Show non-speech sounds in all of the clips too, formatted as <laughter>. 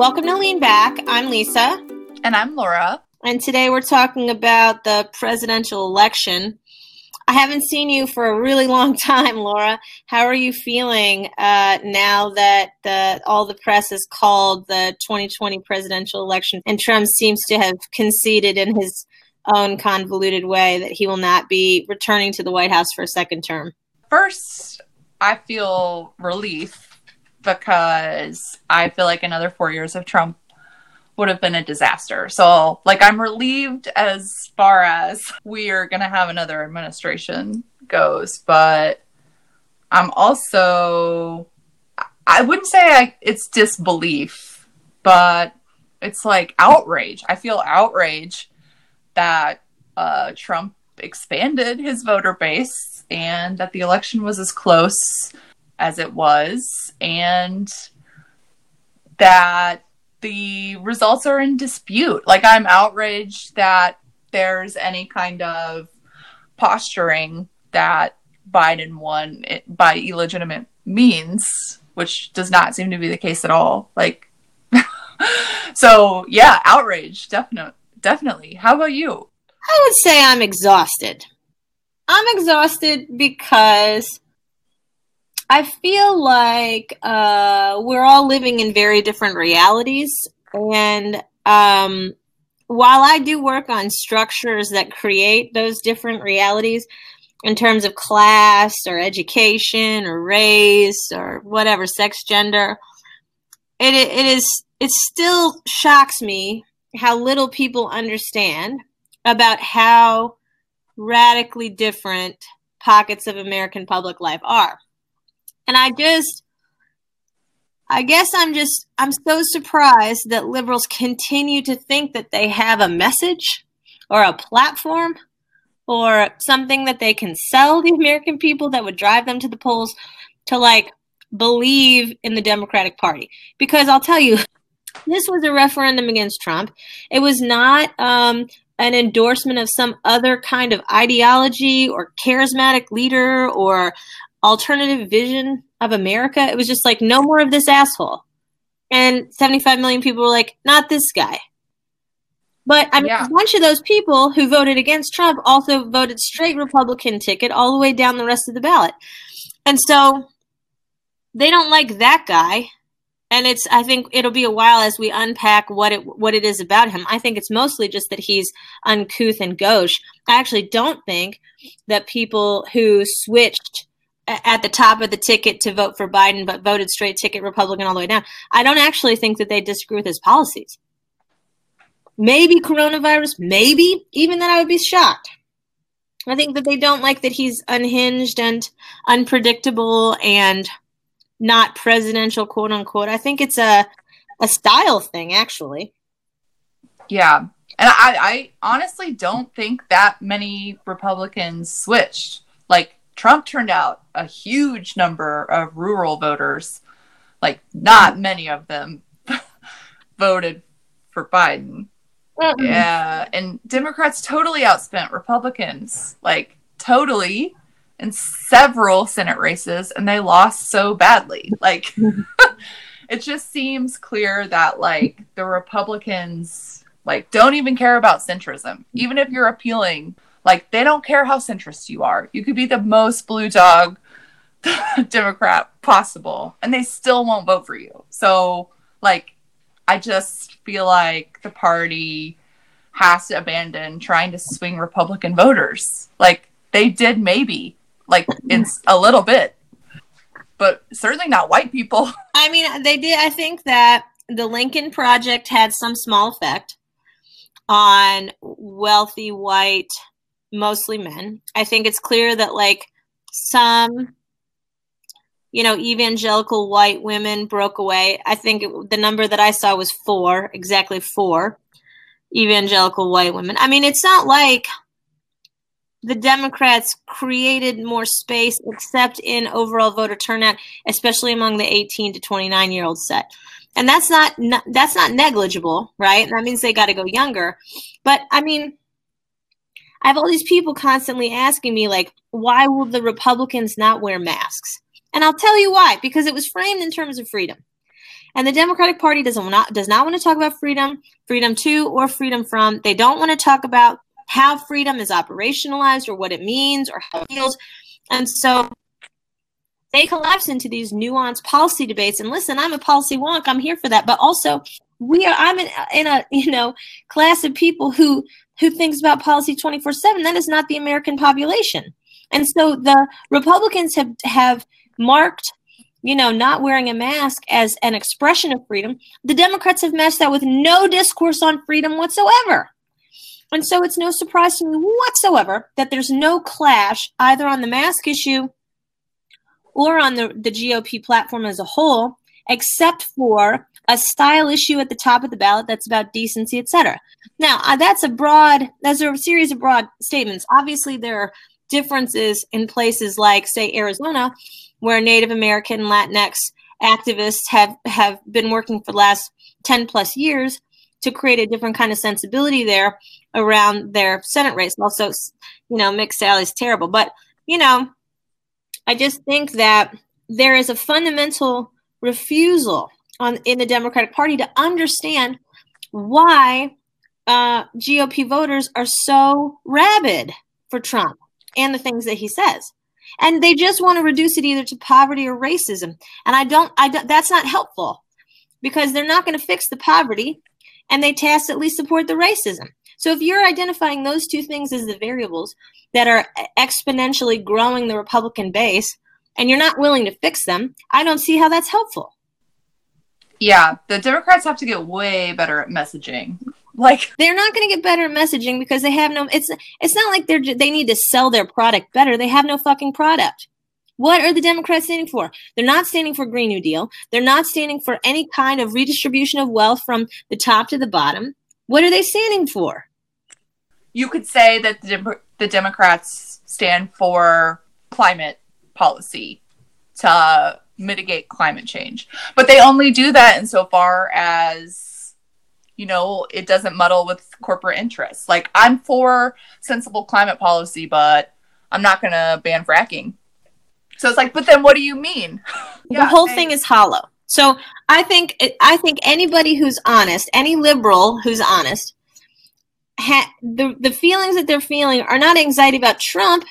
Welcome to Lean Back. I'm Lisa. And I'm Laura. And today we're talking about the presidential election. I haven't seen you for a really long time, Laura. How are you feeling uh, now that the, all the press has called the 2020 presidential election and Trump seems to have conceded in his own convoluted way that he will not be returning to the White House for a second term? First, I feel relief because I feel like another four years of Trump would have been a disaster. So, like, I'm relieved as far as we are going to have another administration goes, but I'm also, I wouldn't say I, it's disbelief, but it's like outrage. I feel outrage that uh, Trump expanded his voter base and that the election was as close as it was, and that the results are in dispute. Like, I'm outraged that there's any kind of posturing that Biden won by illegitimate means, which does not seem to be the case at all. Like, <laughs> so yeah, outrage, definitely, definitely. How about you? I would say I'm exhausted. I'm exhausted because I feel like uh, we're all living in very different realities. And um, while I do work on structures that create those different realities in terms of class or education or race or whatever, sex, gender, it, it is, it still shocks me how little people understand about how radically different pockets of American public life are. And I just, I guess I'm just, I'm so surprised that liberals continue to think that they have a message or a platform or something that they can sell the American people that would drive them to the polls to like believe in the Democratic Party. Because I'll tell you, this was a referendum against Trump. It was not um, an endorsement of some other kind of ideology or charismatic leader or alternative vision of America. It was just like, no more of this asshole. And 75 million people were like, not this guy. But I mean, yeah. a bunch of those people who voted against Trump also voted straight Republican ticket all the way down the rest of the ballot. And so they don't like that guy. And it's I think it'll be a while as we unpack what it what it is about him. I think it's mostly just that he's uncouth and gauche. I actually don't think that people who switched at the top of the ticket to vote for Biden, but voted straight ticket Republican all the way down. I don't actually think that they disagree with his policies. Maybe coronavirus, maybe even that I would be shocked. I think that they don't like that he's unhinged and unpredictable and not presidential, quote unquote. I think it's a a style thing, actually. Yeah, and I, I honestly don't think that many Republicans switched. Like Trump turned out a huge number of rural voters, like not many of them <laughs> voted for Biden. Mm-hmm. Yeah, and Democrats totally outspent Republicans, like totally in several Senate races, and they lost so badly. Like, <laughs> <laughs> it just seems clear that like the Republicans like don't even care about centrism, even if you're appealing like they don't care how centrist you are. You could be the most blue dog <laughs> Democrat possible, and they still won't vote for you. So, like, I just feel like the party has to abandon trying to swing Republican voters. Like they did, maybe like it's a little bit, but certainly not white people. <laughs> I mean, they did. I think that the Lincoln Project had some small effect on wealthy white mostly men. I think it's clear that like some you know evangelical white women broke away. I think it, the number that I saw was 4, exactly 4 evangelical white women. I mean, it's not like the Democrats created more space, except in overall voter turnout, especially among the 18 to 29 year old set. And that's not, that's not negligible, right? That means they got to go younger. But I mean, I have all these people constantly asking me, like, why will the Republicans not wear masks? And I'll tell you why, because it was framed in terms of freedom. And the Democratic Party doesn't not, does not want to talk about freedom, freedom to, or freedom from. They don't want to talk about how freedom is operationalized or what it means or how it feels. And so they collapse into these nuanced policy debates. And listen, I'm a policy wonk. I'm here for that. But also, we are. I'm in, in a you know class of people who who thinks about policy 24 7. That is not the American population. And so the Republicans have have marked you know, not wearing a mask as an expression of freedom. The Democrats have matched that with no discourse on freedom whatsoever. And so it's no surprise to me whatsoever that there's no clash either on the mask issue or on the, the GOP platform as a whole, except for a style issue at the top of the ballot that's about decency, etc. Now, uh, that's a broad, that's a series of broad statements. Obviously, there are differences in places like, say, Arizona, where Native American Latinx activists have, have been working for the last 10 plus years to create a different kind of sensibility there around their Senate race. Also, you know, McSally's terrible. But, you know, I just think that there is a fundamental refusal on in the Democratic Party to understand why uh, GOP voters are so rabid for Trump and the things that he says. And they just want to reduce it either to poverty or racism. And i don't i don't, that's not helpful because they're not going to fix the poverty and they tacitly support the racism. So if you're identifying those two things as the variables that are exponentially growing the republican base and you're not willing to fix them i don't see how that's helpful yeah the democrats have to get way better at messaging like they're not going to get better at messaging because they have no. It's it's not like they're they need to sell their product better. They have no fucking product. What are the Democrats standing for? They're not standing for Green New Deal. They're not standing for any kind of redistribution of wealth from the top to the bottom. What are they standing for? You could say that the, the Democrats stand for climate policy to mitigate climate change, but they only do that insofar as you know, it doesn't muddle with corporate interests. Like I'm for sensible climate policy, but I'm not going to ban fracking. So it's like, but then what do you mean? the yeah, whole thing is hollow. So I think I think anybody who's honest, any liberal who's honest, ha- the the feelings that they're feeling are not anxiety about Trump.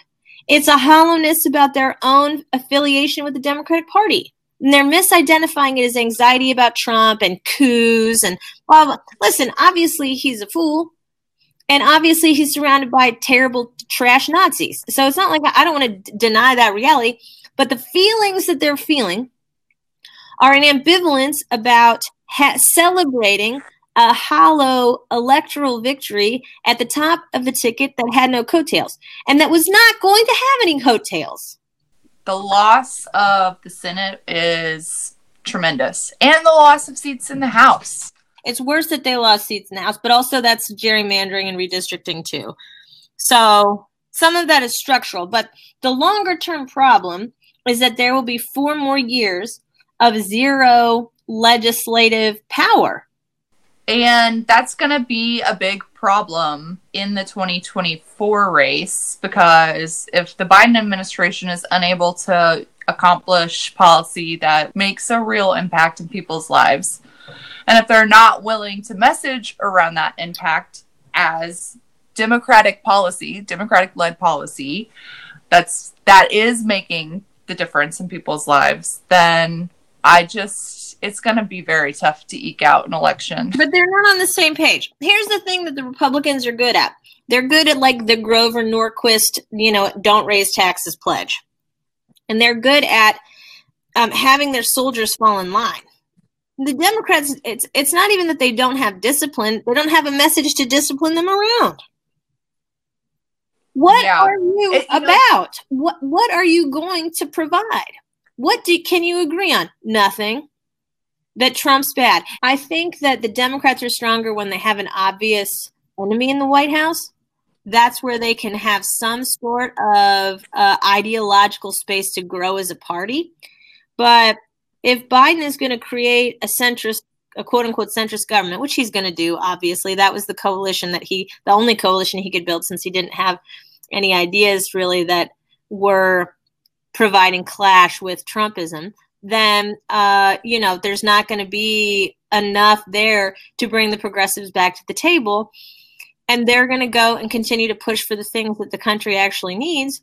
It's a hollowness about their own affiliation with the Democratic Party. And they're misidentifying it as anxiety about Trump and coups and blah, blah. Listen, obviously he's a fool. And obviously he's surrounded by terrible trash Nazis. So it's not like I don't want to d- deny that reality, but the feelings that they're feeling are an ambivalence about ha- celebrating a hollow electoral victory at the top of the ticket that had no coattails and that was not going to have any coattails the loss of the Senate is tremendous, and the loss of seats in the House. It's worse that they lost seats in the House, but also that's gerrymandering and redistricting too. So some of that is structural, but the longer term problem is that there will be four more years of zero legislative power. And that's going to be a big problem in the 2024 race because if the Biden administration is unable to accomplish policy that makes a real impact in people's lives, and if they're not willing to message around that impact as democratic policy, democratic led policy, that's that is making the difference in people's lives, then I just, it's going to be very tough to eke out an election. But they're not on the same page. Here's the thing that the Republicans are good at they're good at like the Grover Norquist, you know, don't raise taxes pledge. And they're good at um, having their soldiers fall in line. The Democrats, it's it's not even that they don't have discipline; they don't have a message to discipline them around. What yeah. are you, it, you about? Know, what what are you going to provide? What do, can you agree on? Nothing. That Trump's bad. I think that the Democrats are stronger when they have an obvious enemy in the White House that's where they can have some sort of uh, ideological space to grow as a party. But if Biden is going to create a centrist, a quote unquote centrist government, which he's going to do, obviously, that was the coalition that he, the only coalition he could build since he didn't have any ideas really that were providing clash with Trumpism, then, uh, you know, there's not going to be enough there to bring the progressives back to the table. And they're going to go and continue to push for the things that the country actually needs.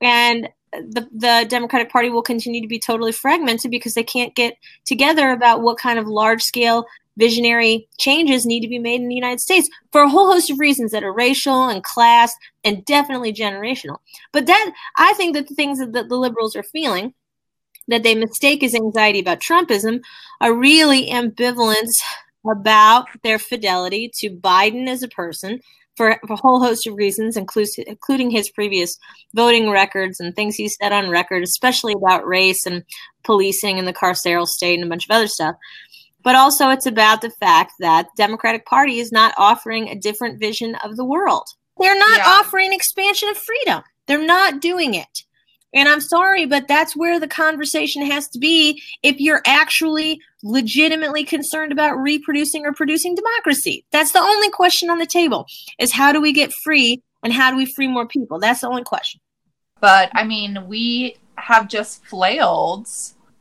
And the, the democratic party will continue to be totally fragmented because they can't get together about what kind of large scale visionary changes need to be made in the united states for a whole host of reasons that are racial and class and definitely generational. But that i think that the things that the liberals are feeling that they mistake as anxiety about trumpism are really ambivalence about their fidelity to Biden as a person for, for a whole host of reasons, including his previous voting records and things he said on record, especially about race and policing and the carceral state and a bunch of other stuff. But also, it's about the fact that the Democratic Party is not offering a different vision of the world. They're not yeah. offering expansion of freedom. They're not doing it. And I'm sorry, but that's where the conversation has to be if you're actually legitimately concerned about reproducing or producing democracy. That's the only question on the table is how do we get free and how do we free more people? That's the only question. But I mean, we have just flailed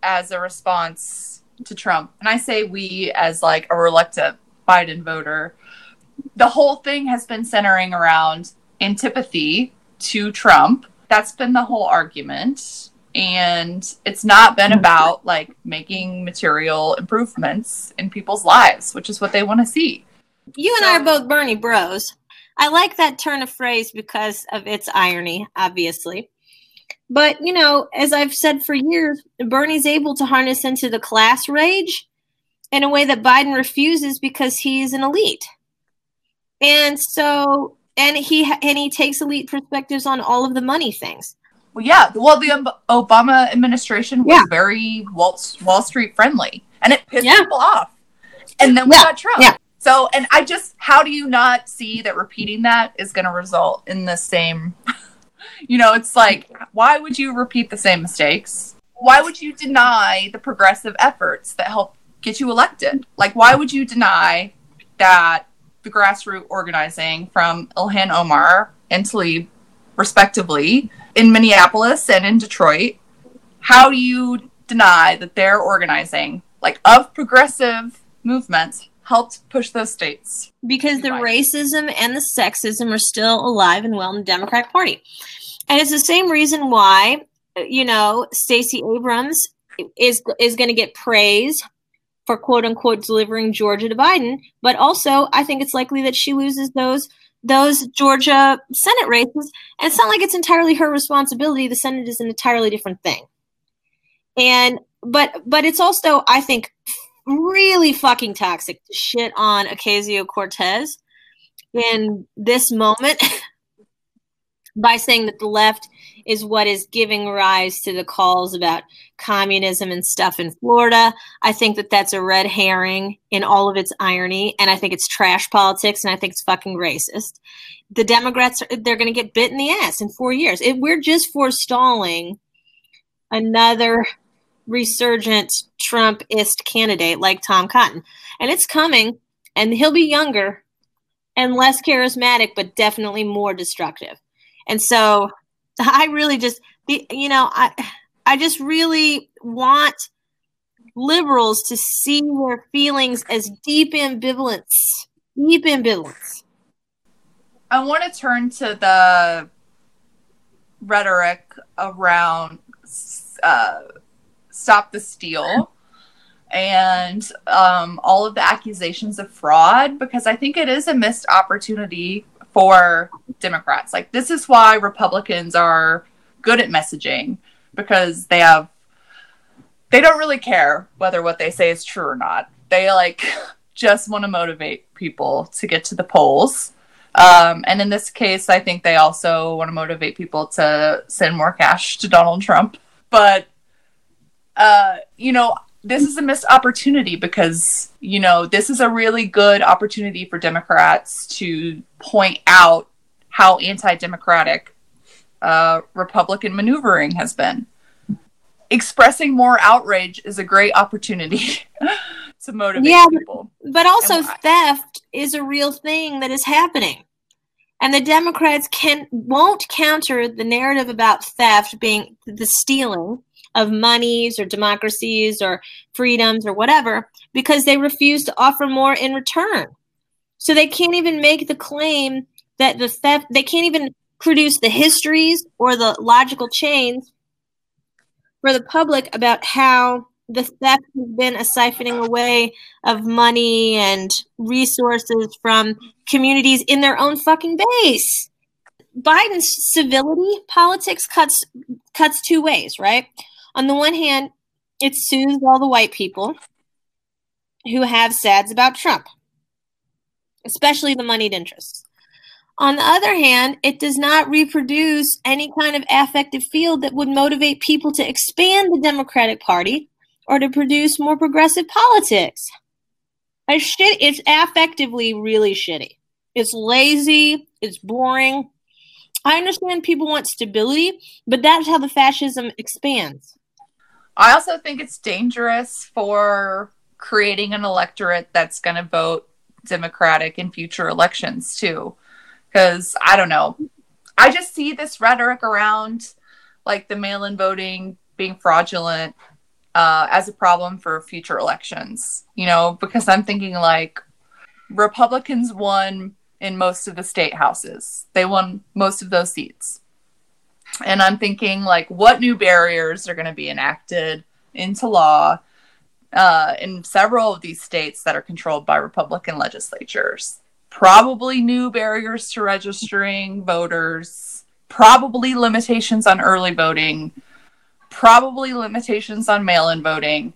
as a response to Trump. And I say we as like a reluctant Biden voter. The whole thing has been centering around antipathy to Trump that's been the whole argument. And it's not been mm-hmm. about like making material improvements in people's lives which is what they want to see. You and so, i are both bernie bros. I like that turn of phrase because of its irony obviously. But you know as i've said for years bernie's able to harness into the class rage in a way that biden refuses because he's an elite. And so and he and he takes elite perspectives on all of the money things. Well, yeah. Well, the Obama administration was yeah. very Wall, Wall Street friendly, and it pissed yeah. people off. And then we yeah. got Trump. So, and I just, how do you not see that repeating that is going to result in the same? <laughs> you know, it's like, why would you repeat the same mistakes? Why would you deny the progressive efforts that help get you elected? Like, why would you deny that the grassroots organizing from Ilhan Omar and Tlaib, respectively, in Minneapolis and in Detroit. How do you deny that their organizing, like of progressive movements, helped push those states? Because the racism and the sexism are still alive and well in the Democratic Party. And it's the same reason why, you know, Stacey Abrams is is going to get praise for quote unquote delivering Georgia to Biden, but also I think it's likely that she loses those those Georgia Senate races. And it's not like it's entirely her responsibility. The Senate is an entirely different thing. And but but it's also, I think, really fucking toxic to shit on Ocasio Cortez in this moment <laughs> by saying that the left is what is giving rise to the calls about communism and stuff in Florida. I think that that's a red herring in all of its irony, and I think it's trash politics, and I think it's fucking racist. The Democrats, they're going to get bit in the ass in four years. It, we're just forestalling another resurgent Trumpist candidate like Tom Cotton, and it's coming, and he'll be younger and less charismatic, but definitely more destructive. And so <laughs> I really just, you know, I, I just really want liberals to see their feelings as deep ambivalence, deep ambivalence. I want to turn to the rhetoric around uh, stop the steal and um, all of the accusations of fraud because I think it is a missed opportunity for Democrats. Like this is why Republicans are good at messaging because they have they don't really care whether what they say is true or not. They like <laughs> just want to motivate people to get to the polls. Um, and in this case, I think they also want to motivate people to send more cash to Donald Trump. But, uh, you know, this is a missed opportunity because you know this is a really good opportunity for democrats to point out how anti-democratic uh, Republican maneuvering has been. Expressing more outrage is a great opportunity <laughs> to motivate yeah, people. But also, theft is a real thing that is happening. And the Democrats can won't counter the narrative about theft being the stealing of monies or democracies or freedoms or whatever because they refuse to offer more in return. So they can't even make the claim that the theft they can't even produce the histories or the logical chains for the public about how the theft has been a siphoning away of money and resources from communities in their own fucking base. Biden's civility politics cuts cuts two ways, right? On the one hand, it soothes all the white people who have sads about Trump, especially the moneyed interests. On the other hand, it does not reproduce any kind of affective field that would motivate people to expand the Democratic Party or to produce more progressive politics. It's shit. It's affectively really shitty. It's lazy. It's boring. I understand people want stability, but that's how the fascism expands. I also think it's dangerous for creating an electorate that's going to vote Democratic in future elections too. Because I don't know. I just see this rhetoric around like the mail in voting being fraudulent uh, as a problem for future elections. You know, because I'm thinking like Republicans won in most of the state houses, they won most of those seats. And I'm thinking, like, what new barriers are going to be enacted into law uh, in several of these states that are controlled by Republican legislatures? Probably new barriers to registering voters, probably limitations on early voting, probably limitations on mail in voting,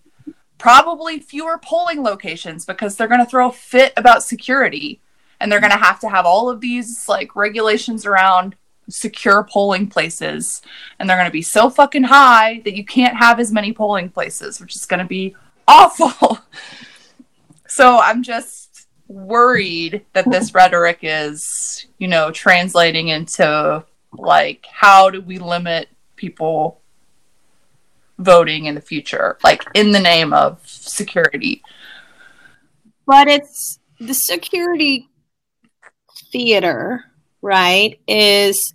probably fewer polling locations because they're going to throw a fit about security and they're going to have to have all of these like regulations around secure polling places and they're going to be so fucking high that you can't have as many polling places which is going to be awful. <laughs> So i'm just worried that this rhetoric is you know translating into like how do we limit people voting in the future like in the name of security? But it's the security theater right is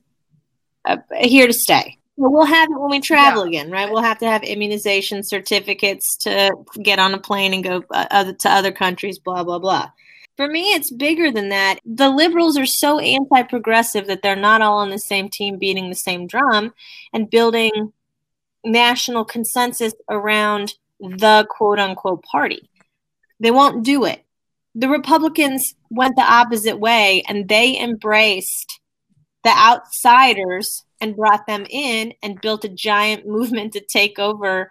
uh, here to stay. We'll have it when we travel yeah. again, right? We'll have to have immunization certificates to get on a plane and go uh, other, to other countries, blah, blah, blah. For me, it's bigger than that. The liberals are so anti progressive that they're not all on the same team beating the same drum and building national consensus around the quote unquote party. They won't do it. The Republicans went the opposite way and they embraced the outsiders and brought them in and built a giant <laughs> movement to take over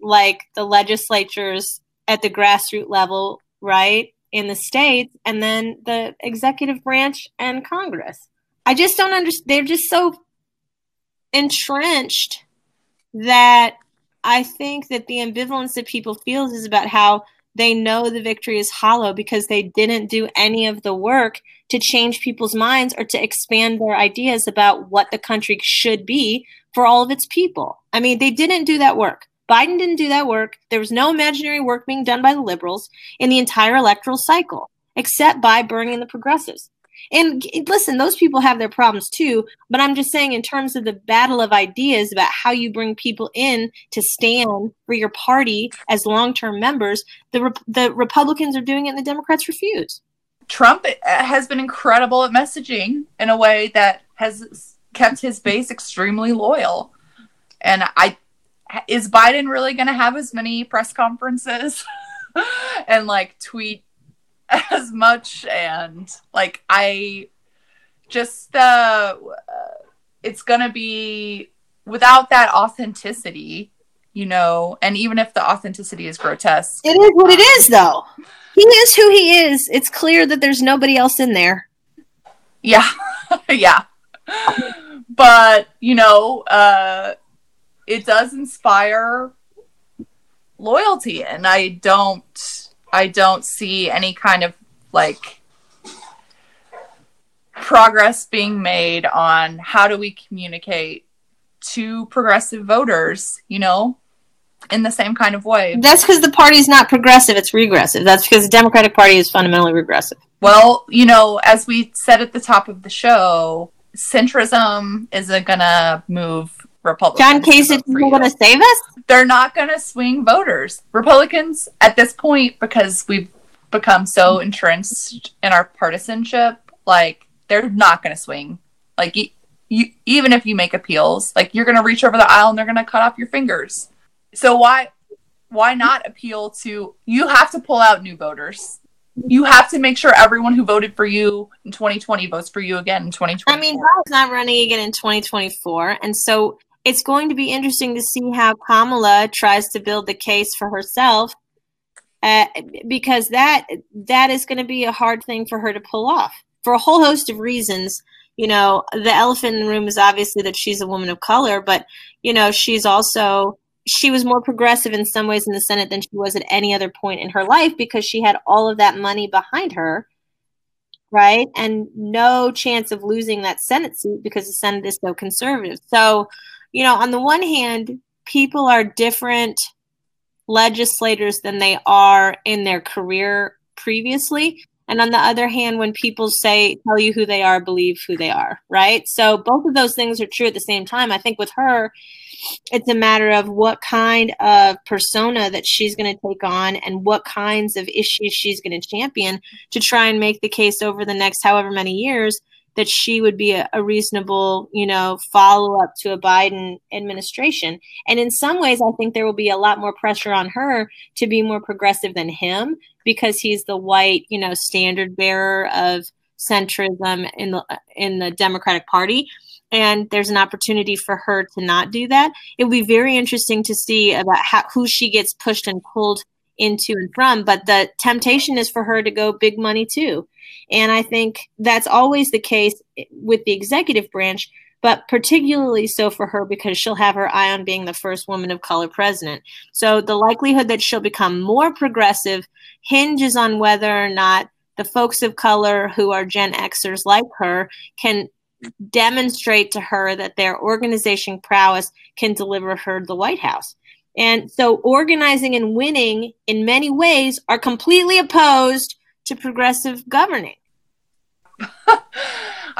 like the legislatures at the grassroots level, right? In the states and then the executive branch and Congress. I just don't understand. They're just so entrenched that I think that the ambivalence that people feels is about how they know the victory is hollow because they didn't do any of the work to change people's minds or to expand their ideas about what the country should be for all of its people. I mean, they didn't do that work. Biden didn't do that work. There was no imaginary work being done by the liberals in the entire electoral cycle, except by burning the progressives. And listen, those people have their problems too. But I'm just saying, in terms of the battle of ideas about how you bring people in to stand for your party as long term members, the, the Republicans are doing it and the Democrats refuse. Trump uh, has been incredible at messaging in a way that has kept his base extremely loyal. And I is Biden really going to have as many press conferences <laughs> and like tweet as much and like I just uh it's going to be without that authenticity, you know, and even if the authenticity is grotesque. It is what it is though he is who he is. It's clear that there's nobody else in there. Yeah. <laughs> yeah. But, you know, uh, it does inspire loyalty and I don't I don't see any kind of like progress being made on how do we communicate to progressive voters, you know, in the same kind of way. That's because the party's not progressive, it's regressive. That's because the Democratic Party is fundamentally regressive. Well, you know, as we said at the top of the show, centrism isn't going to move Republicans. John Kasich isn't going to save us? They're not going to swing voters. Republicans, at this point, because we've become so entrenched in our partisanship, like, they're not going to swing. Like, you, even if you make appeals, like, you're going to reach over the aisle and they're going to cut off your fingers. So why why not appeal to you have to pull out new voters you have to make sure everyone who voted for you in 2020 votes for you again in 2020. I mean, Bob's not running again in 2024, and so it's going to be interesting to see how Kamala tries to build the case for herself, uh, because that that is going to be a hard thing for her to pull off for a whole host of reasons. You know, the elephant in the room is obviously that she's a woman of color, but you know, she's also she was more progressive in some ways in the Senate than she was at any other point in her life because she had all of that money behind her, right? And no chance of losing that Senate seat because the Senate is so conservative. So, you know, on the one hand, people are different legislators than they are in their career previously. And on the other hand, when people say, tell you who they are, believe who they are, right? So both of those things are true at the same time. I think with her, it's a matter of what kind of persona that she's going to take on and what kinds of issues she's going to champion to try and make the case over the next however many years that she would be a, a reasonable, you know, follow up to a Biden administration. And in some ways, I think there will be a lot more pressure on her to be more progressive than him because he's the white, you know, standard bearer of centrism in the in the Democratic Party and there's an opportunity for her to not do that. It would be very interesting to see about how, who she gets pushed and pulled into and from. But the temptation is for her to go big money too. And I think that's always the case with the executive branch, but particularly so for her because she'll have her eye on being the first woman of color president. So the likelihood that she'll become more progressive hinges on whether or not the folks of color who are Gen Xers like her can demonstrate to her that their organization prowess can deliver her the White House. And so organizing and winning in many ways are completely opposed to progressive governing. <laughs>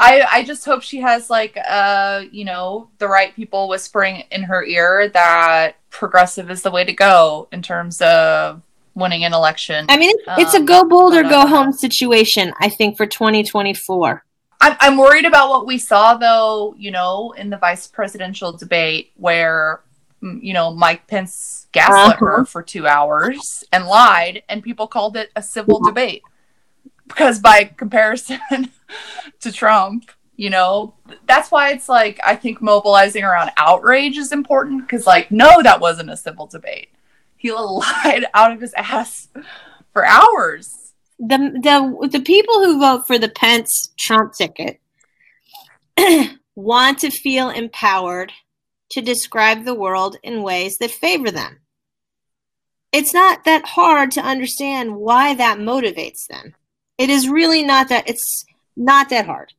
I I just hope she has like uh you know the right people whispering in her ear that progressive is the way to go in terms of winning an election. I mean, it's, um, it's a go bold or go uh, home situation. I think for 2024. I'm, I'm worried about what we saw though, you know, in the vice presidential debate where, you know, Mike Pence gaslit uh-huh. her for two hours and lied, and people called it a civil debate. Because by comparison <laughs> to Trump, you know, that's why it's like, I think mobilizing around outrage is important because, like, no, that wasn't a civil debate. He <laughs> lied out of his ass for hours the the the people who vote for the Pence Trump ticket <clears throat> want to feel empowered to describe the world in ways that favor them. It's not that hard to understand why that motivates them. It is really not that it's not that hard.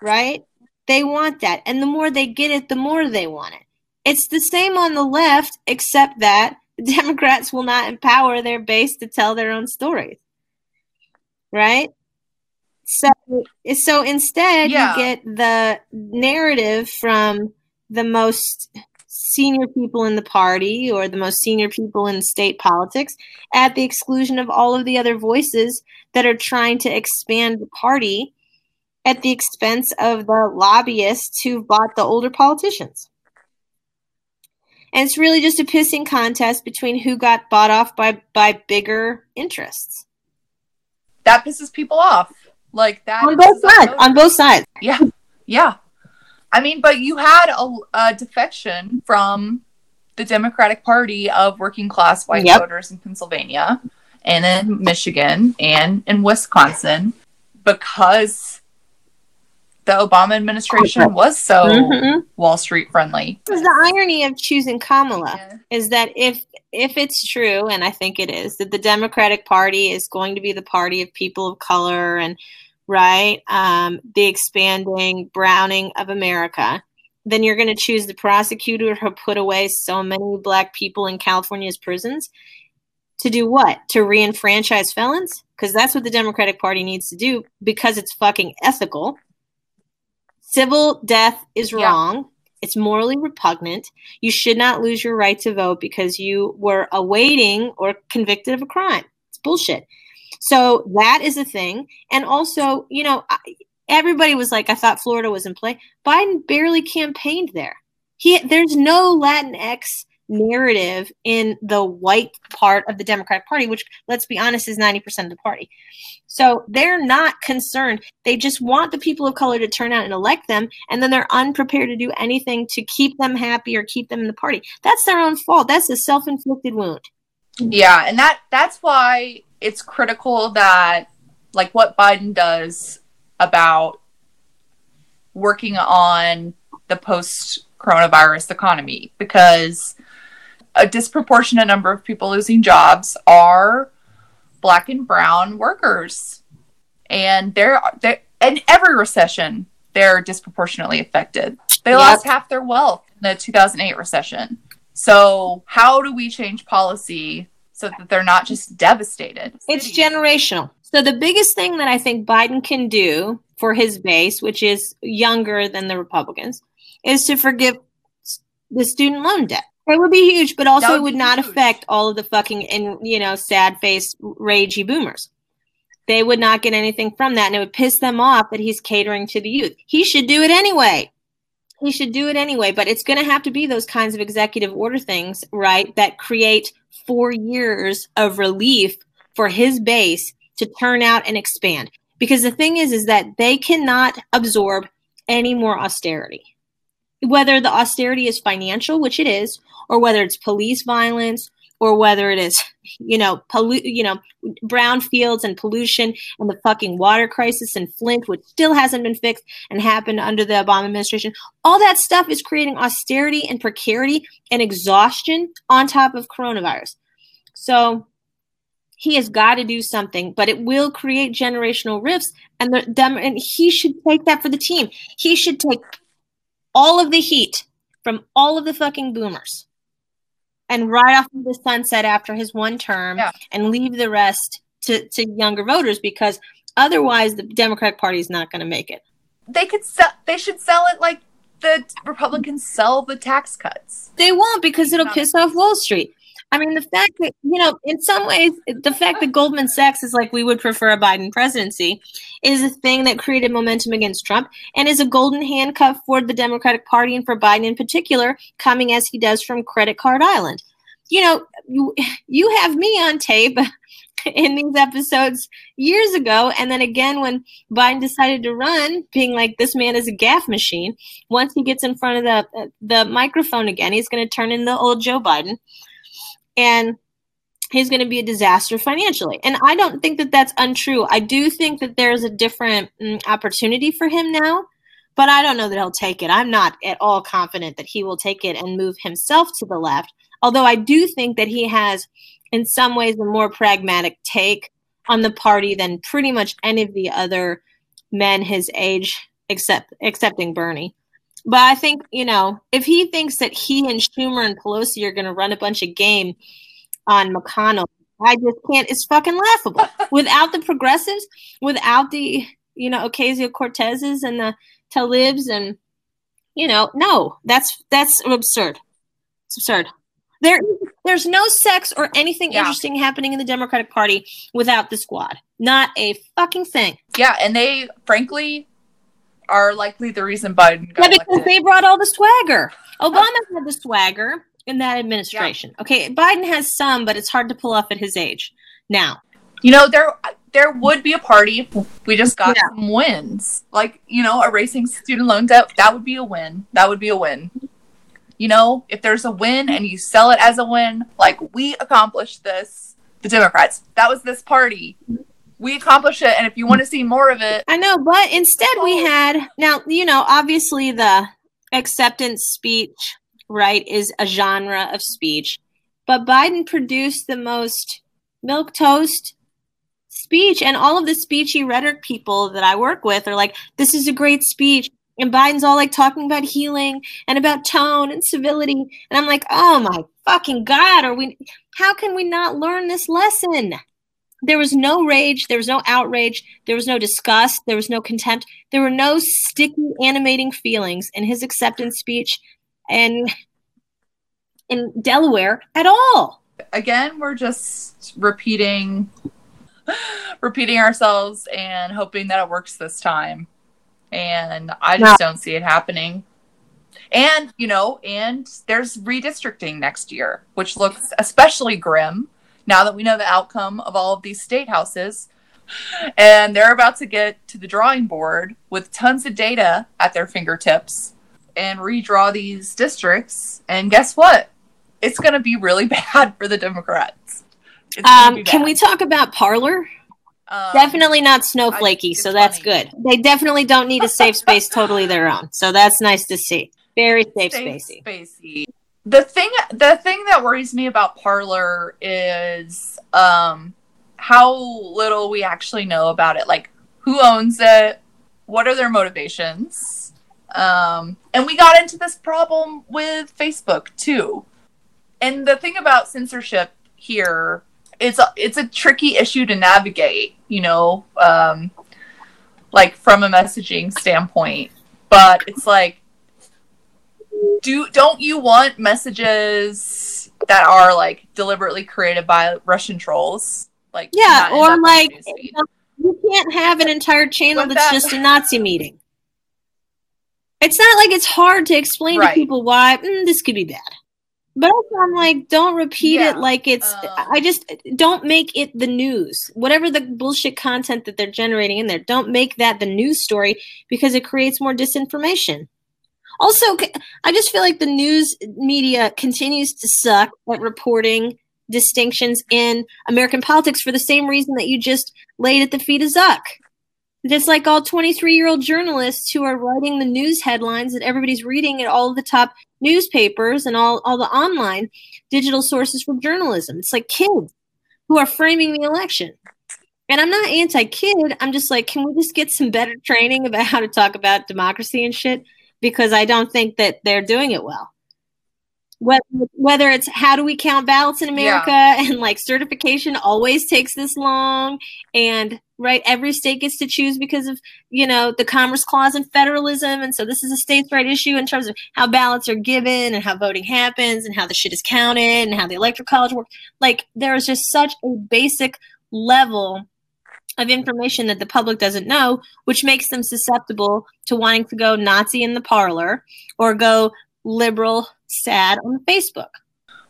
Right? They want that and the more they get it the more they want it. It's the same on the left except that the <laughs> Democrats will not empower their base to tell their own stories right? So so instead yeah. you get the narrative from the most senior people in the party or the most senior people in state politics at the exclusion of all of the other voices that are trying to expand the party at the expense of the lobbyists who bought the older politicians. And it's really just a pissing contest between who got bought off by by bigger interests that pisses people off. Like that on both sides. On both sides. Yeah, yeah. I mean, but you had a, a defection from the Democratic Party of working class white yep. voters in Pennsylvania and in Michigan and in Wisconsin because the Obama administration was so mm-hmm. Wall Street friendly. The irony of choosing Kamala yeah. is that if if it's true, and I think it is, that the Democratic Party is going to be the party of people of color and right? Um, the expanding browning of America, then you're going to choose the prosecutor who put away so many black people in California's prisons to do what? To reenfranchise felons? Because that's what the Democratic Party needs to do because it's fucking ethical. Civil death is Yeah. wrong. It's morally repugnant. You should not lose your right to vote because you were awaiting or convicted of a crime. It's bullshit. So that is a thing. And also, you know, everybody was like, I thought Florida was in play. Biden barely campaigned there. He there's no Latinx narrative in the white part of the Democratic Party, which let's be honest is 90% of the party. So they're not concerned. They just want the people of color to turn out and elect them, and then they're unprepared to do anything to keep them happy or keep them in the party. That's their own fault. That's a self-inflicted wound. Yeah, and that that's why it's critical that like what Biden does about working on the post coronavirus economy because a disproportionate number of people losing jobs are black and brown workers. And they're, they're in every recession they're disproportionately affected. They Yep. lost half their wealth in the 2008 recession. So how do we change policy so that they're not just devastated It's generational. So the biggest thing that I think Biden can do for his base, which is younger than the Republicans, is to forgive the student loan debt. It would be huge, but also it would would not huge. affect all of the fucking and you know sad face ragey boomers. They would not get anything from that, and it would piss them off that he's catering to the youth. He should do it anyway. He should do it anyway, but it's going to have to be those kinds of executive order things, right? That create four years of relief for his base to turn out and expand. Because the thing is, is that they cannot absorb any more austerity. Whether the austerity is financial, which it is, or whether it's police violence, or whether it is, you know, pollu- you know, brownfields and pollution and the fucking water crisis in Flint, which still hasn't been fixed and happened under the Obama administration. All that stuff is creating austerity and precarity and exhaustion on top of coronavirus. So he has got to do something, but it will create generational rifts, and the dem- and he should take that for the team. He should take all of the heat from all of the fucking boomers and ride off into the sunset after his one term Yeah. and leave the rest to, to younger voters because otherwise the Democratic Party is not going to make it. they could sell they should sell it like the republicans sell the tax cuts They won't because it'll piss off Wall Street. I mean, the fact that, you know, in some ways, the fact that Goldman Sachs is like, we would prefer a Biden presidency is a thing that created momentum against Trump and is a golden handcuff for the Democratic Party and for Biden in particular, coming as he does from Credit Card Island. You know, you, you have me on tape <laughs> in these episodes years ago. And then again, when Biden decided to run, being like, this man is a gaffe machine. Once he gets in front of the, the microphone again, he's going to turn in the old Joe Biden and he's going to be a disaster financially. And I don't think that that's untrue. I do think that there's a different mm, opportunity for him now, but I don't know that he'll take it. I'm not at all confident that he will take it and move himself to the left. Although I do think that he has, in some ways, a more pragmatic take on the party than pretty much any of the other men his age, except excepting Bernie. But I think, you know, if he thinks that he and Schumer and Pelosi are going to run a bunch of game on McConnell, I just can't. It's fucking laughable. <laughs> without the progressives, without the, you know, Ocasio Cortezes and the Tlaibs and, you know, no, that's that's absurd. It's absurd. There, there's no sex or anything Yeah. interesting happening in the Democratic Party without the squad. Not a fucking thing. yeah and they frankly are likely the reason biden Yeah, because elected they brought all the swagger. Oh. Obama had the swagger in that administration. Okay, Biden has some, but it's hard to pull off at his age. Now, you know there there would be a party if we just got Yeah. some wins like you know erasing student loan debt that would be a win that would be a win you know if there's a win and you sell it as a win like we accomplished this the democrats that was this party we accomplished it and if you want to see more of it I know, but instead we had now, you know, obviously the acceptance speech, right, is a genre of speech, but Biden produced the most milk toast speech. And all of the speechy rhetoric people that I work with are like, this is a great speech. And Biden's all like talking about healing and about tone and civility. And I'm like, oh my fucking God, are we how can we not learn this lesson? There was no rage, there was no outrage, there was no disgust, there was no contempt, there were no sticky animating feelings in his acceptance speech and in Delaware at all. Again, we're just repeating repeating ourselves and hoping that it works this time. And I just don't see it happening. And, you know, and there's redistricting next year, which looks especially grim now that we know the outcome of all of these state houses. And they're about to get to the drawing board with tons of data at their fingertips and redraw these districts. And guess what? It's going to be really <laughs> bad for the Democrats. Um, can we talk about Parler? Um, definitely not snowflakey, so that's funny. good. They definitely don't need a safe <laughs> space totally their own. So that's nice to see. Very safe, safe spacey. spacey. The thing the thing that worries me about Parler is um how little we actually know about it. Like who owns it? What are their motivations? Um and we got into this problem with Facebook too. And the thing about censorship here it's a, it's a tricky issue to navigate, you know, um, like from a messaging standpoint. But it's like, do don't you want messages that are like deliberately created by Russian trolls? Like yeah, or like you can't have an entire channel that's that, just a Nazi meeting. It's not like it's hard to explain right. to people why mm, this could be bad. But I'm like, don't repeat yeah, it like it's. Um, I just don't make it the news. Whatever the bullshit content that they're generating in there, don't make that the news story because it creates more disinformation. Also, I just feel like the news media continues to suck at reporting distinctions in American politics for the same reason that you just laid at the feet of Zuck. It's like all 23 year old journalists who are writing the news headlines that everybody's reading at all the top newspapers and all, all the online digital sources for journalism. It's like kids who are framing the election. And I'm not anti kid. I'm just like, can we just get some better training about how to talk about democracy and shit? Because I don't think that they're doing it well. Whether, whether it's how do we count ballots in America yeah. <laughs> and like certification always takes this long and right every state gets to choose because of you know the commerce clause and federalism. And so this is a states right issue in terms of how ballots are given and how voting happens and how the shit is counted and how the electoral college works. Like there is just such a basic level of information that the public doesn't know, which makes them susceptible to wanting to go Nazi in the parlor or go liberal sad on Facebook.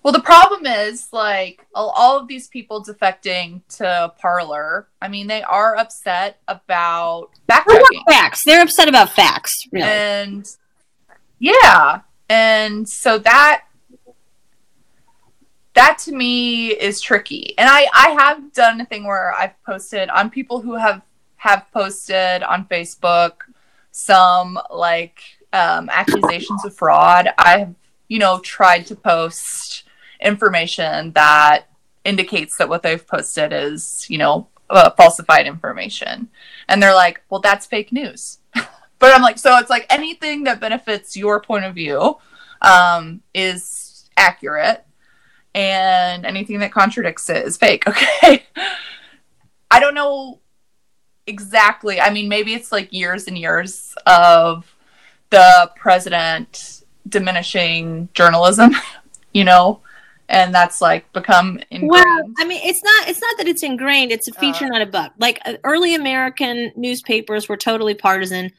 Well, the problem is like all of these people defecting to Parler. I mean, they are upset about backtracking. Facts. They're upset about facts, really. And yeah, and so that that to me is tricky. And I I have done a thing where I've posted on people who have have posted on Facebook some like um, accusations of fraud. I've you know, tried to post information that indicates that what they've posted is, you know, uh, falsified information. And they're like, well, that's fake news. <laughs> but I'm like, so it's like anything that benefits your point of view um, is accurate, and anything that contradicts it is fake. <laughs> Okay. I don't know exactly. I mean, maybe it's like years and years of the president diminishing journalism, <laughs> you know, and that's like become ingrained. Well, I mean, it's not it's not that it's ingrained; it's a feature, uh, not a bug. Like uh, early American newspapers were totally partisan,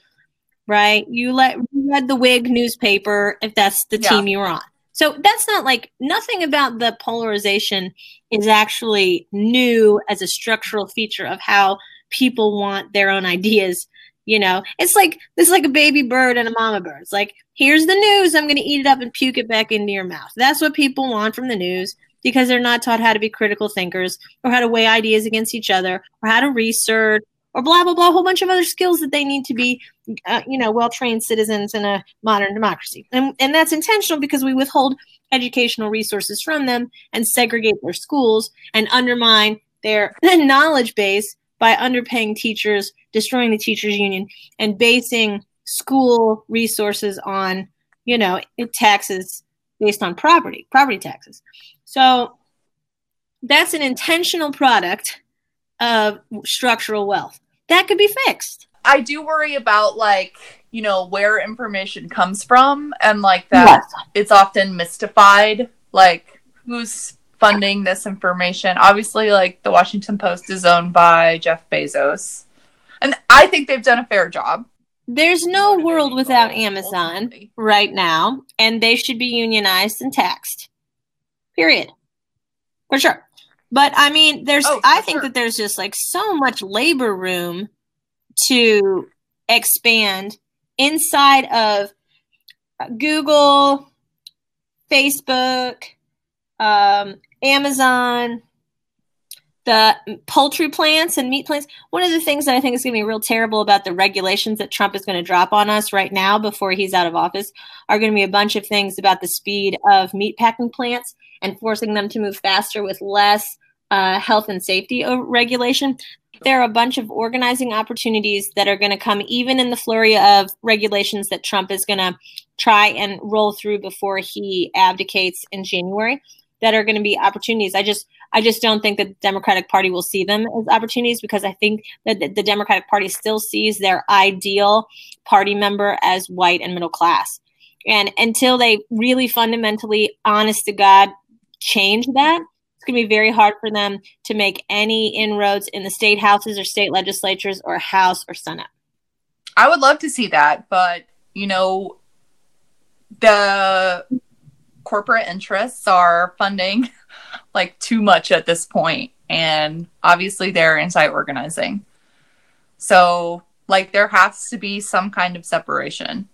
right? You let you read the Whig newspaper if that's the yeah. team you were on. So that's not like nothing about the polarization is actually new as a structural feature of how people want their own ideas you know, it's like it's like a baby bird and a mama bird. It's like, here's the news. I'm going to eat it up and puke it back into your mouth. That's what people want from the news because they're not taught how to be critical thinkers or how to weigh ideas against each other or how to research or blah blah blah a whole bunch of other skills that they need to be uh, you know well trained citizens in a modern democracy and and that's intentional because we withhold educational resources from them and segregate their schools and undermine their <laughs> knowledge base by underpaying teachers, destroying the teachers union, and basing school resources on, you know, taxes based on property, property taxes. So that's an intentional product of structural wealth. That could be fixed. I do worry about like, you know, where information comes from and like that yes. it's often mystified. Like who's funding this information? Obviously, like the Washington Post is owned by Jeff Bezos. And I think they've done a fair job. There's no world without Amazon right now, and they should be unionized and taxed. Period. For sure. But I mean, there's oh, I think sure. that there's just like so much labor room to expand inside of Google, Facebook, um, Amazon, the poultry plants and meat plants. One of the things that I think is going to be real terrible about the regulations that Trump is going to drop on us right now before he's out of office are going to be a bunch of things about the speed of meat packing plants and forcing them to move faster with less uh, health and safety regulation. There are a bunch of organizing opportunities that are going to come, even in the flurry of regulations that Trump is going to try and roll through before he abdicates in January. That are going to be opportunities. I just, I just don't think that the Democratic Party will see them as opportunities because I think that the Democratic Party still sees their ideal party member as white and middle class. And until they really fundamentally, honest to God, change that, it's going to be very hard for them to make any inroads in the state houses or state legislatures or House or Senate. I would love to see that, but you know, the corporate interests are funding <laughs> like too much at this point, and obviously they're anti organizing. So, like, there has to be some kind of separation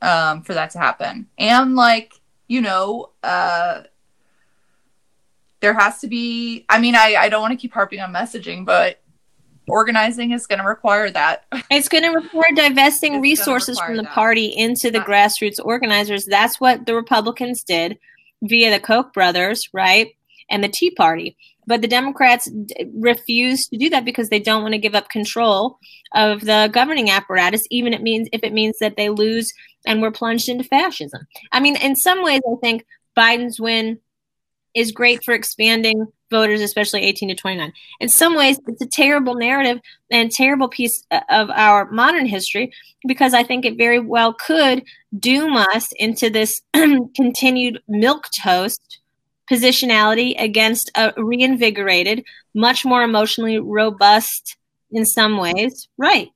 um, for that to happen. And, like, you know, uh, there has to be i mean i, I don't want to keep harping on messaging but organizing is going to require that. It's going to require divesting resources from the that. party into the grassroots organizers. That's what the republicans did via the koch brothers right and the tea party. But the democrats d- refuse to do that because they don't want to give up control of the governing apparatus even it means if it means that they lose and we're plunged into fascism. I mean in some ways i think biden's win is great for expanding voters, especially 18 to 29. In some ways, it's a terrible narrative and terrible piece uh, of our modern history because I think it very well could doom us into this <clears throat> continued milk toast positionality against a reinvigorated, much more emotionally robust in some ways, right?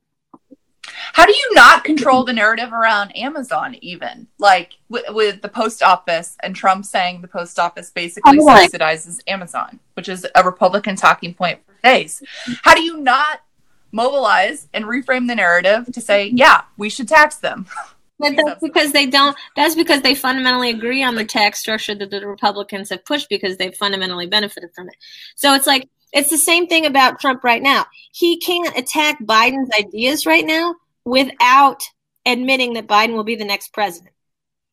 How do you not control the narrative around Amazon, even like with, with the post office and Trump saying the post office basically subsidizes Amazon, which is a Republican talking point for days? How do you not mobilize and reframe the narrative to say, yeah, we should tax them? But that's because they don't. That's because they fundamentally agree on the tax structure that the Republicans have pushed because they've fundamentally benefited from it. So it's like it's the same thing about Trump right now. He can't attack Biden's ideas right now without admitting that Biden will be the next president.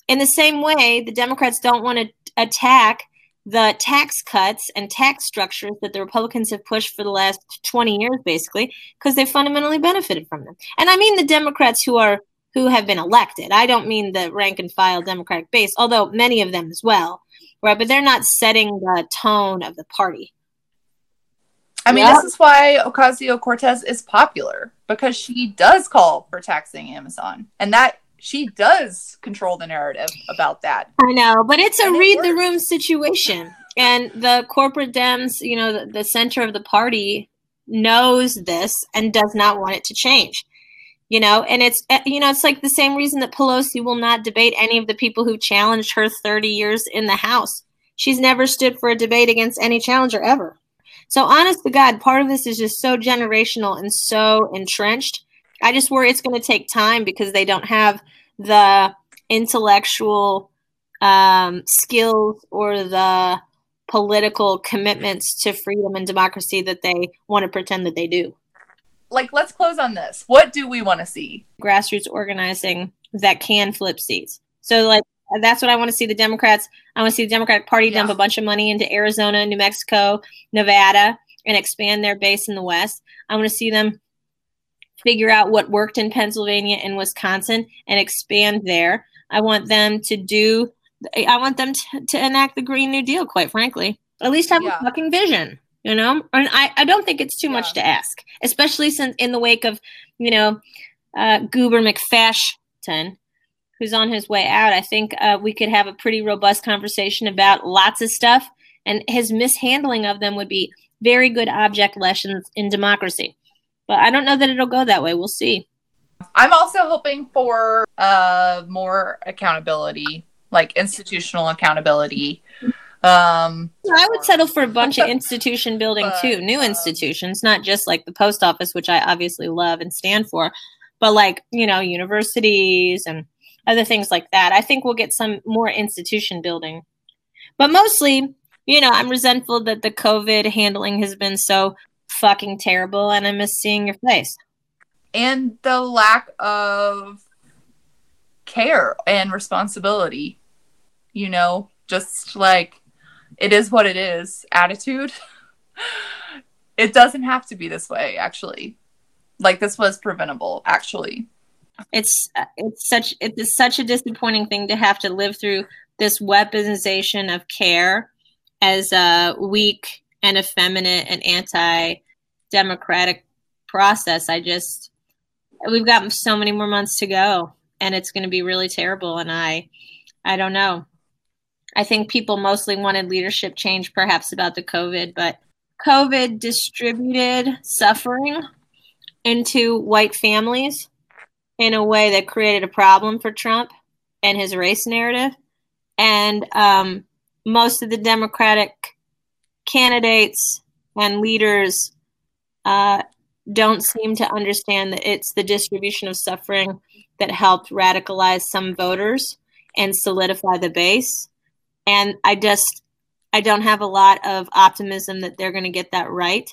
In the same way, the Democrats don't want to attack the tax cuts and tax structures that the Republicans have pushed for the last 20 years, basically, because they fundamentally benefited from them. And I mean the Democrats who are who have been elected. I don't mean the rank and file Democratic base, although many of them as well, right? But they're not setting the tone of the party. I mean, this is why Ocasio Cortez is popular because she does call for taxing Amazon, and that she does control the narrative about that. I know, but it's a read the room situation, and the corporate Dems, you know, the, the center of the party knows this and does not want it to change. You know, and it's eh, you know, it's like the same reason that Pelosi will not debate any of the people who challenged her 30 years in the House. She's never stood for a debate against any challenger ever. So, honest to God, part of this is just so generational and so entrenched. I just worry it's going to take time because they don't have the intellectual um, skills or the political commitments to freedom and democracy that they want to pretend that they do. Like, let's close on this. What do we want to see? Grassroots organizing that can flip seats. So, like, that's what I want to see the Democrats. I want to see the Democratic Party yeah. dump a bunch of money into Arizona, New Mexico, Nevada, and expand their base in the West. I want to see them figure out what worked in Pennsylvania and Wisconsin and expand there. I want them to do, I want them to, to enact the Green New Deal, quite frankly. At least have yeah. a fucking vision, you know? And I, I don't think it's too yeah. much to ask, especially since in the wake of, you know, uh, Goober McFashton, who's on his way out. I think uh, we could have a pretty robust conversation about lots of stuff, and his mishandling of them would be very good object lessons in democracy. But I don't know that it'll go that way. We'll see. I'm also hoping for uh, more accountability, like institutional accountability. Um, I would settle for a bunch of <laughs> institution building but, too, new um, institutions, not just like the post office, which I obviously love and stand for, but like you know universities and other things like that. I think we'll get some more institution building, but mostly, you know, I'm resentful that the COVID handling has been so fucking terrible, and I miss seeing your face. And the lack of care and responsibility, you know, just like it is what it is attitude. <laughs> it doesn't have to be this way, actually. Like this was preventable, actually. It's it's such it's such a disappointing thing to have to live through this weaponization of care as a weak and effeminate and anti democratic process. I just we've got so many more months to go and it's going to be really terrible and I I don't know. I think people mostly wanted leadership change perhaps about the COVID, but COVID distributed suffering into white families in a way that created a problem for Trump and his race narrative. And um, most of the Democratic candidates and leaders uh, don't seem to understand that it's the distribution of suffering that helped radicalize some voters and solidify the base. And I just, I don't have a lot of optimism that they're going to get that right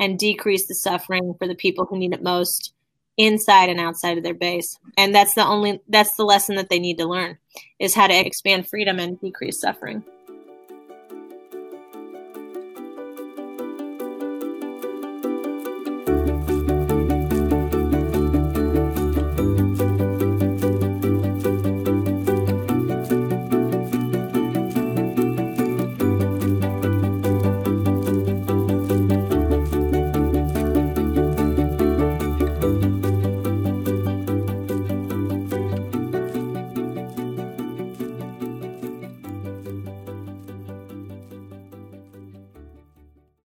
and decrease the suffering for the people who need it most inside and outside of their base. And that's the only, that's the lesson that they need to learn is how to expand freedom and decrease suffering.